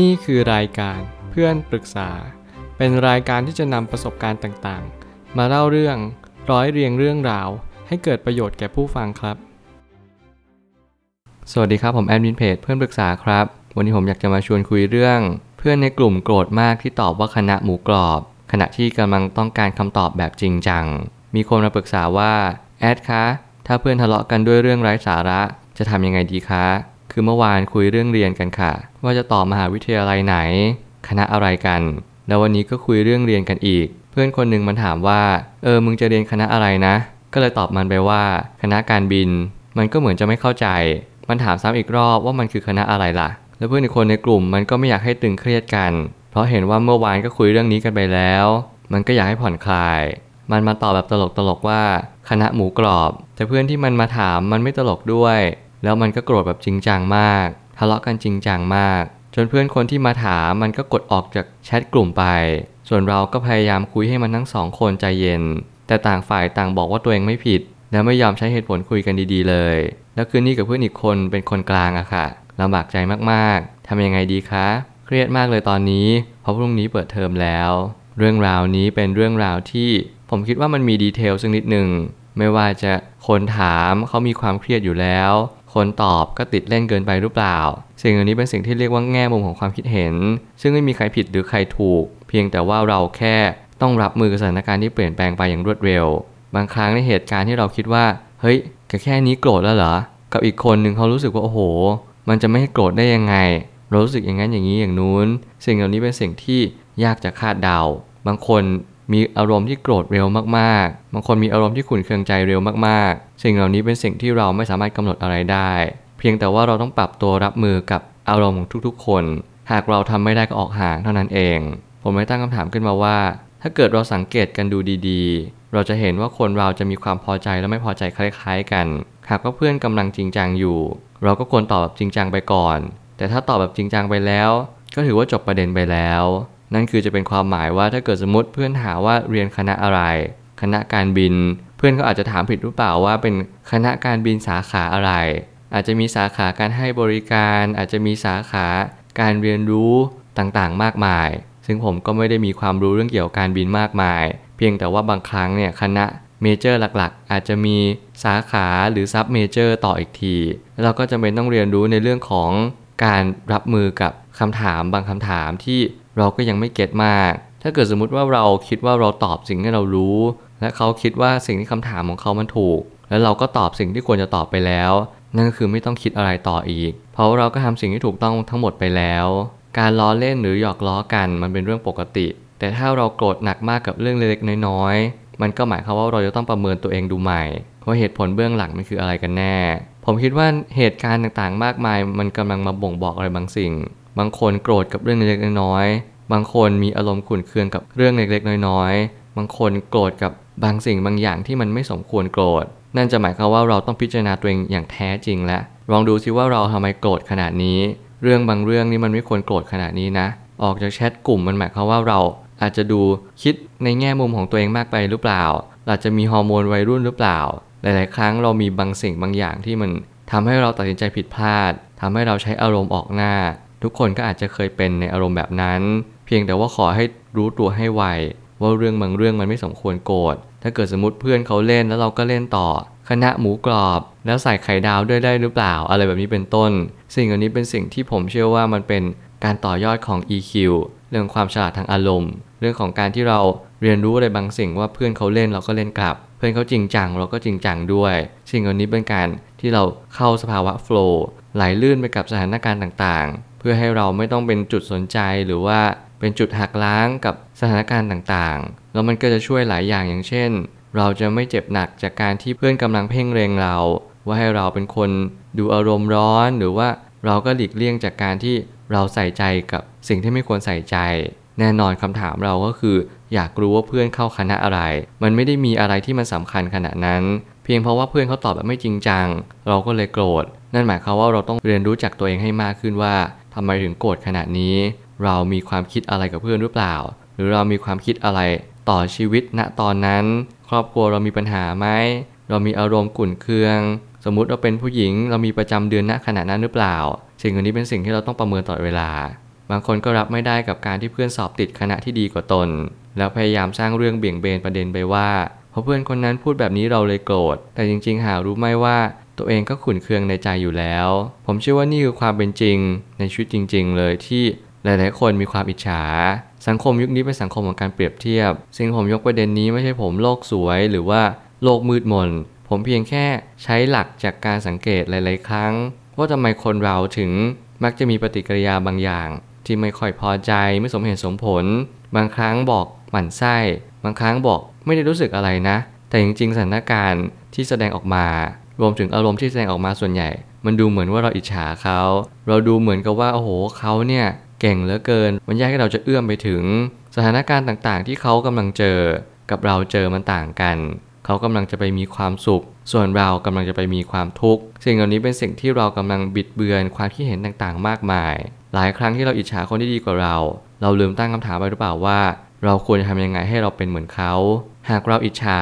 นี่คือรายการเพื่อนปรึกษา เป็นรายการที่จะนำประสบการณ์ต่างๆ มาเล่าเรื่องร้อยเรียงเรื่องราว ให้เกิดประโยชน์แก่ผู้ฟังครับ สวัสดีครับผมแอดมินเพจเพื่อนปรึกษาครับ วันนี้ผมอยากจะมาชวนคุยเรื่อง เพื่อนในกลุ่มโกรธมากที่ตอบว่าคณะหมูกรอบ ขณะที่กำลังต้องการคำตอบแบบจริงจัง มีคนมาปรึกษาว่าแอดคะถ้าเพื่อนทะเลาะกันด้วยเรื่องไร้สาระ จะทำยังไงดีคะ คือเมื่อวานคุยเรื่องเรียนกันค่ะ ว่าจะต่อมหาวิทยาลัยไหน คณะอะไรกัน แล้ววันนี้ก็คุยเรื่องเรียนกันอีก เพื่อนคนหนึ่งมันถามว่า เออมึงจะเรียนคณะอะไรนะ ก็เลยตอบมันไปว่า คณะการบิน มันก็เหมือนจะไม่เข้าใจ มันถามซ้ำอีกรอบว่ามันคือคณะอะไรล่ะ แล้วเพื่อนอีกคนในกลุ่มมันก็ไม่อยากให้ตึงเครียดกัน เพราะเห็นว่าเมื่อวานก็คุยเรื่องนี้กันไปแล้ว มันก็อยากให้ผ่อนคลาย มันมาตอบแบบตลกๆว่า คณะหมูกรอบ แต่เพื่อนที่มันมาถามมันไม่ตลกด้วย แล้วมันก็โกรธแบบจริงจังมาก ทะเลาะกันจริงจังมาก จนเพื่อนคนที่มาถามมันก็กดออกจากแชทกลุ่มไป ส่วนเราก็พยายามคุยให้มันทั้งสองคนใจเย็น แต่ต่างฝ่ายต่างบอกว่าตัวเองไม่ผิด และไม่ยอมใช้เหตุผลคุยกันดีๆเลย แล้วคืนนี้กับเพื่อนอีกคนเป็นคนกลางอะค่ะลำบากใจมากๆทำยังไงดีคะ เครียดมากเลยตอนนี้ เพราะพรุ่งนี้เปิดเทอมแล้ว เรื่องราวนี้เป็นเรื่องราวที่ผมคิดว่ามันมีดีเทลสักนิดหนึ่งไม่ว่าจะคนถามเขามีความเครียดอยู่แล้ว คนตอบก็ติดเล่นเกินไปหรือเปล่า สิ่งเหล่านี้เป็นสิ่งที่เรียกว่าแง่มุมของความคิดเห็น ซึ่งไม่มีใครผิดหรือใครถูก เพียงแต่ว่าเราแค่ต้องรับมือกับสถานการณ์ที่เปลี่ยนแปลงไปอย่างรวดเร็ว บางครั้งในเหตุการณ์ที่เราคิดว่า เฮ้ยก็แค่นี้โกรธแล้วเหรอ กับอีกคนหนึ่งเขารู้สึกว่าโอ้โห มันจะไม่ให้โกรธได้ยังไงร,รู้สึกอย่างนั้นอย่างนี้อย่างนู้น สิ่งเหล่านี้เป็นสิ่งที่ยากจะคาดเดา บางคน มีอารมณ์ที่โกรธเร็วมากๆ บางคนมีอารมณ์ที่ขุ่นเคืองใจเร็วมากๆ สิ่งเหล่านี้เป็นสิ่งที่เราไม่สามารถกำหนดอะไรได้ เพียงแต่ว่าเราต้องปรับตัวรับมือกับอารมณ์ของทุกๆ คน หากเราทำไม่ได้ก็ออกห่างเท่านั้นเอง ผมไม่ตั้งคำถามขึ้นมาว่า ถ้าเกิดเราสังเกตกันดูดีๆ เราจะเห็นว่าคนเราจะมีความพอใจและไม่พอใจคล้าย ๆ กัน หากว่าเพื่อนกำลังจริงจังอยู่ เราก็ควรตอบแบบจริงจังไปก่อน แต่ถ้าตอบแบบจริงจังไปแล้ว ก็ถือว่าจบประเด็นไปแล้ว นั่นคือจะเป็นความหมายว่าถ้าเกิดสมมติเพื่อนถามว่าเรียนคณะอะไร คณะการบิน เพื่อนก็อาจจะถามผิดหรือเปล่าว่าเป็นคณะการบินสาขาอะไร อาจจะมีสาขาการให้บริการ อาจจะมีสาขาการเรียนรู้ต่างๆ มากมาย ซึ่งผมก็ไม่ได้มีความรู้เรื่องเกี่ยวกับการบินมากมาย เพียงแต่ว่าบางครั้งเนี่ยคณะ major หลักๆ อาจจะมีสาขาหรือ sub-major ต่ออีกที เราก็จำเป็นต้องเรียนรู้ในเรื่องของการรับมือกับคำถามบางคำถามที่ เราก็ยังไม่ get มาก ถ้าเกิดสมมุติว่าเราคิดว่าเราตอบสิ่งที่เรารู้ และเขาคิดว่าสิ่งที่คำถามของเขามันถูก แล้วเราก็ตอบสิ่งที่ควรจะตอบไปแล้ว นั่นก็คือไม่ต้องคิดอะไรต่ออีก เพราะเราก็ทำสิ่งที่ถูกต้องทั้งหมดไปแล้ว การล้อเล่นหรือหยอกล้อกันมันเป็นเรื่องปกติ แต่ถ้าเราโกรธหนักมากกับเรื่องเล็กๆน้อยๆมันก็หมายความว่าเราจะต้องประเมินตัวเองดูใหม่ว่าเหตุผลเบื้องหลังมันคืออะไรกันแน่ ผมคิดว่าเหตุการณ์ต่างๆ มากมาย มันกำลังมาบ่งบอกอะไรบางสิ่ง บางคนโกรธกับเรื่องเล็กๆน้อยๆ บางคนมีอารมณ์ขุ่นเคืองกับเรื่องเล็กๆน้อยๆ บางคนโกรธกับบางสิ่งบางอย่างที่มันไม่สมควรโกรธ นั่นจะหมายความว่าเราต้องพิจารณาตัวเองอย่างแท้จริงแล้วลองดูซิว่าเราทำไมโกรธขนาดนี้ เรื่องบางเรื่องนี่มันไม่ควรโกรธขนาดนี้นะ ออกจากแชทกลุ่มมันหมายความว่าเราอาจจะดูคิดในแง่มุมของตัวเองมากไปหรือเปล่า อาจจะมีฮอร์โมนวัยรุ่นหรือเปล่า หลาย ๆ ครั้งเรามีบางสิ่งบางอย่างที่มันทำให้เราตัดสินใจผิดพลาดทำให้เราใช้อารมณ์ออกหน้า ทุกคนก็อาจจะเคยเป็นในอารมณ์แบบนั้น เพียงแต่ว่าขอให้รู้ตัวให้ไวว่าเรื่องบางเรื่องมันไม่สมควรโกรธถ้าเกิดสมมติเพื่อนเขาเล่นแล้วเราก็เล่นต่อ คณะหมูกรอบ แล้วใส่ไข่ดาวด้วยได้หรือเปล่า อะไรแบบนี้เป็นต้น สิ่งเหล่านี้เป็นสิ่งที่ผมเชื่อว่ามันเป็นการต่อยอดของ EQ เรื่องความฉลาดทางอารมณ์ เรื่องของการที่เราเรียนรู้อะไรบางสิ่งว่าเพื่อนเขาเล่นเราก็เล่นกลับ เพื่อนเขาจริงจังเราก็จริงจังด้วย สิ่งเหล่านี้เป็นการที่เราเข้าสภาวะโฟล์ไหลลื่นไปกับสถานการณ์ต่างๆ พื่อให้เราไม่ต้องเป็นจุดสนใจหรือว่าเป็นจุดหักล้างกับสถานการณ์ต่างๆ แล้วมันก็จะช่วยหลายอย่างอย่างเช่น เราจะไม่เจ็บหนักจากการที่เพื่อนกำลังเพ่งเรงเรา ว่าให้เราเป็นคนดูอารมณ์ร้อนหรือว่าเราก็หลีกเลี่ยงจากการที่เราใส่ใจกับสิ่งที่ไม่ควรใส่ใจ แน่นอนคำถามเราก็คือ อยากรู้ว่าเพื่อนเข้าคณะอะไร มันไม่ได้มีอะไรที่มันสำคัญขนาดนั้น เพียงเพราะว่าเพื่อนเขาตอบแบบไม่จริงจัง เราก็เลยโกรธ นั่นหมายความว่าเราต้องเรียนรู้จักตัวเองให้มากขึ้นว่า ทำไมถึงโกรธขนาดนี้ เรามีความคิดอะไรกับเพื่อนหรือเปล่า หรือเรามีความคิดอะไรต่อชีวิตณตอนนั้น ครอบครัวเรามีปัญหาไหมเรามีอารมณ์ขุ่นเคือง สมมุติเราเป็นผู้หญิงเรามีประจำเดือนณขณะนั้นหรือเปล่า สิ่งเหล่านี้เป็นสิ่งที่เราต้องประเมินตลอดเวลาบบางคนก็รับไม่ได้กับการที่เพื่อนสอบติดคณะที่ดีกว่าตน แล้วพยายามสร้างเรื่องเบี่ยงเบนประเด็นไปว่าเพราะเพื่อนคนนั้นพูดแบบนี้เราเลยโกรธ แต่จริงๆ หารู้ไหมว่า ตัวเองก็ขุนเคืองในใจอยู่แล้ว ผมเชื่อว่านี่คือความเป็นจริงในชีวิตจริง ๆ เลยที่หลาย ๆ คนมีความอิจฉา สังคมยุคนี้เป็นสังคมของการเปรียบเทียบสิ่งผมยกประเด็นนี้ไม่ใช่ผมโลกสวยหรือว่าโลกมืดมน ผมเพียงแค่ใช้หลักจากการสังเกตหลาย ๆ ครั้ง ว่าทำไมคนเราถึงมักจะมีปฏิกิริยาบางอย่าง ที่ไม่ค่อยพอใจไม่สมเหตุสมผล บางครั้งบอกหมั่นไส้ บางครั้งบอกไม่ได้รู้สึกอะไรนะ แต่จริง ๆ สถานการณ์ที่แสดงออกมา รวมถึงอารมณ์ที่แสดงออกมาส่วนใหญ่ มันดูเหมือนว่าเราอิจฉาเขา เราดูเหมือนกับว่าโอ้โหเขาเนี่ยเก่งเหลือเกิน มันยากให้เราจะเอื้อมไปถึง สถานการณ์ต่างๆ ที่เขากำลังเจอ กับเราเจอมันต่างกัน เขากำลังจะไปมีความสุข ส่วนเรากำลังจะไปมีความทุกข์สิ่งเหล่านี้เป็นสิ่งที่เรากำลังบิดเบือนความคิดเห็นต่างๆ มากมาย หลายครั้งที่เราอิจฉาคนที่ดีกว่าเรา เราลืมตั้งคำถามไปหรือเปล่าว่า เราควรจะทำยังไงให้เราเป็นเหมือนเขา หากเราอิจฉา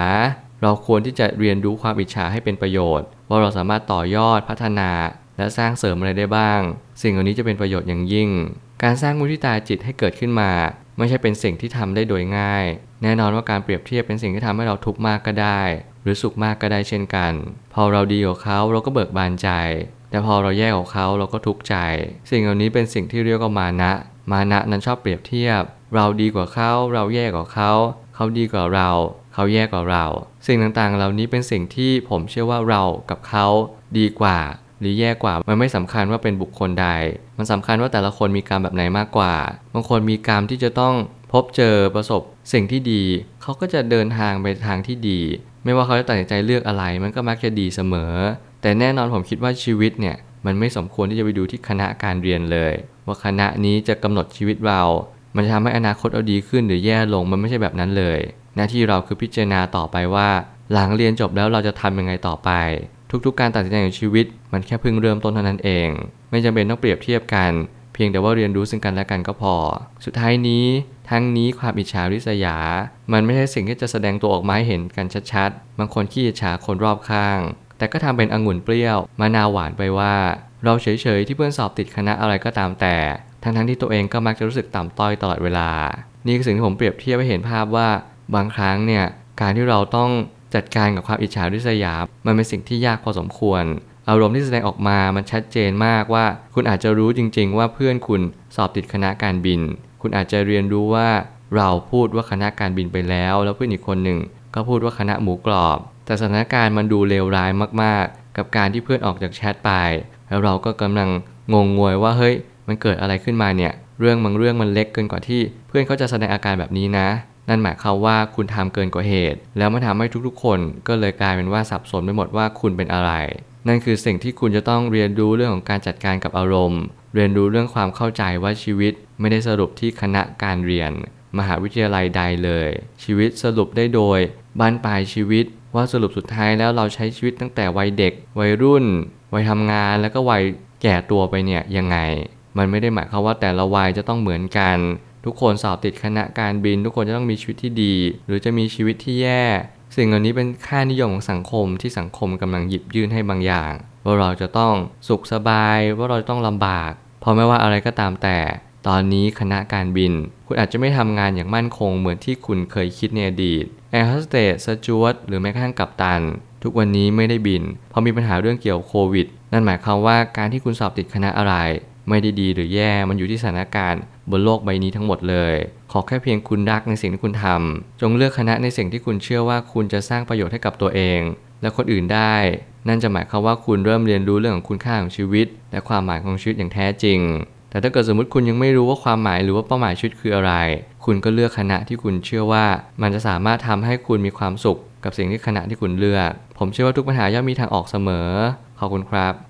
เราควรที่จะเรียนรู้ความอิจฉาให้เป็นประโยชน์ ว่าเราสามารถต่อยอดพัฒนา และสร้างเสริมอะไรได้บ้าง สิ่งเหล่านี้จะเป็นประโยชน์อย่างยิ่ง การสร้างมุทิตาจิตให้เกิดขึ้นมา ไม่ใช่เป็นสิ่งที่ทำได้โดยง่าย แน่นอนว่าการเปรียบเทียบเป็นสิ่งที่ทำให้เราทุกข์มากก็ได้ หรือสุขมากก็ได้เช่นกัน พอเราดีกว่าเขาเราก็เบิกบานใจ แต่พอเราแย่กว่าเขาเราก็ทุกข์ใจ สิ่งเหล่านี้เป็นสิ่งที่เรียกว่ามานะ มานะนั้นชอบเปรียบเทียบ เราดีกว่าเขาเราแย่กว่าเขาเขาดีกว่าเราเขาแย่กว่าเรา สิ่งต่างๆ เหล่านี้เป็นสิ่งที่ผมเชื่อว่าเรากับเขาดีกว่า หรือแย่กว่า มันไม่สำคัญว่าเป็นบุคคลใด มันสำคัญว่าแต่ละคนมีกรรมแบบไหนมากกว่า บางคนมีกรรมที่จะต้องพบเจอประสบสิ่งที่ดี เขาก็จะเดินทางไปทางที่ดี ไม่ว่าเขาจะตัดสินใจเลือกอะไร มันก็มักจะดีเสมอ แต่แน่นอนผมคิดว่าชีวิตเนี่ยมันไม่สมควรที่จะไปดูที่คณะการเรียนเลย ว่าคณะนี้จะกำหนดชีวิตเรา มันจะทำให้อนาคตเราดีขึ้นหรือแย่ลงมันไม่ใช่แบบนั้นเลย หน้าที่เราคือพิจารณาต่อไปว่า หลังเรียนจบแล้วเราจะทำยังไงต่อไป ทุกๆ การตัดสินใจของชีวิต มันแค่เพิ่งเริ่มต้นเท่านั้นเอง ไม่จำเป็นต้องเปรียบเทียบกัน เพียงแต่ว่าเรียนรู้ซึ่งกันและกันก็พอ สุดท้ายนี้ ทั้งนี้ความอิจฉาริษยา มันไม่ใช่สิ่งที่จะแสดงตัวออกมาให้เห็นกันชัดๆ บางคนขี้อิจฉาคนรอบข้าง แต่ก็ทำเป็นองุ่นเปรี้ยวมะนาวหวานไปว่า เราเฉยๆที่เพื่อนสอบติดคณะอะไรก็ตามแต่ ทั้งๆที่ตัวเองก็มักจะรู้สึกต่ำต้อยตลอดเวลา นี่คือสิ่งที่ผมเปรียบเทียบให้เห็นภาพว่าบางครั้งเนี่ยการที่เราต้องจัดการกับความอิจฉาริษยา มันเป็นสิ่งที่ยากพอสมควร อารมณ์ที่แสดงออกมามันชัดเจนมากว่า คุณอาจจะรู้จริง ๆ ว่าเพื่อนคุณสอบติดคณะการบิน คุณอาจจะเรียนรู้ว่าเราพูดว่าคณะการบินไปแล้ว แล้วเพื่อนอีกคนหนึ่งก็พูดว่าคณะหมูกรอบ แต่สถานการณ์มันดูเลวร้ายมากๆ กับการที่เพื่อนออกจากแชทไป แล้วเราก็กำลังงงงวยว่าเฮ้ย มันเกิดอะไรขึ้นมาเนี่ย เรื่องบางเรื่องมันเล็กเกินกว่าที่ เพื่อนเขาจะแสดงอาการแบบนี้นะ นั่นหมายความว่าคุณทำเกินกว่าเหตุ แล้วมันทำให้ทุกๆ คนก็เลยกลายเป็นว่าสับสนไปหมดว่าคุณเป็นอะไร นั่นคือสิ่งที่คุณจะต้องเรียนรู้เรื่องของการจัดการกับอารมณ์ เรียนรู้เรื่องความเข้าใจว่าชีวิต ไม่ได้สรุปที่คณะการเรียน มหาวิทยาลัยใดเลย ชีวิตสรุปได้โดยบ้านปลายชีวิตว่าสรุปสุดท้ายแล้วเราใช้ชีวิตตั้งแต่วัยเด็ก วัยรุ่น วัยทำงานแล้วก็วัยแก่ตัวไปเนี่ยยังไง มันไม่ได้หมายความว่าแต่ละวัยจะต้องเหมือนกัน ทุกคนสอบติดคณะการบิน ทุกคนจะต้องมีชีวิตที่ดี หรือจะมีชีวิตที่แย่ สิ่งเหล่านี้เป็นค่านิยมของสังคมที่สังคมกำลังหยิบยื่นให้บางอย่าง ว่าเราจะต้องสุขสบาย ว่าเราจะต้องลำบากเพราะไม่ว่าอะไรก็ตามแต่ ตอนนี้คณะการบิน คุณอาจจะไม่ทำงานอย่างมั่นคงเหมือนที่คุณเคยคิดในอดีตแอร์โฮสเตสสจวตหรือแม้กระทั่งกัปตัน ทุกวันนี้ไม่ได้บิน เพราะมีปัญหาเรื่องเกี่ยวโควิด นั่นหมายความว่าการที่คุณสอบติดคณะอะไร ไม่ได้ดีหรือแย่ มันอยู่ที่สถานการณ์บนโลกใบนี้ทั้งหมดเลย ขอแค่เพียงคุณรักในสิ่งที่คุณทำจงเลือกคณะในสิ่งที่คุณเชื่อว่าคุณจะสร้างประโยชน์ให้กับตัวเอง และคนอื่นได้ นั่นจะหมายความว่าคุณเริ่มเรียนรู้เรื่องของคุณค่าของชีวิต และความหมายของชีวิตอย่างแท้จริง แต่ถ้าเกิดสมมติคุณยังไม่รู้ว่าความหมายหรือว่าเป้าหมายชีวิตคืออะไร คุณก็เลือกคณะที่คุณเชื่อว่า มันจะสามารถทำให้คุณมีความสุขกับสิ่งที่คณะที่คุณเลือก ผมเชื่อว่าทุกปัญหาย่อมมีทางออกเสมอ ขอบคุณครับ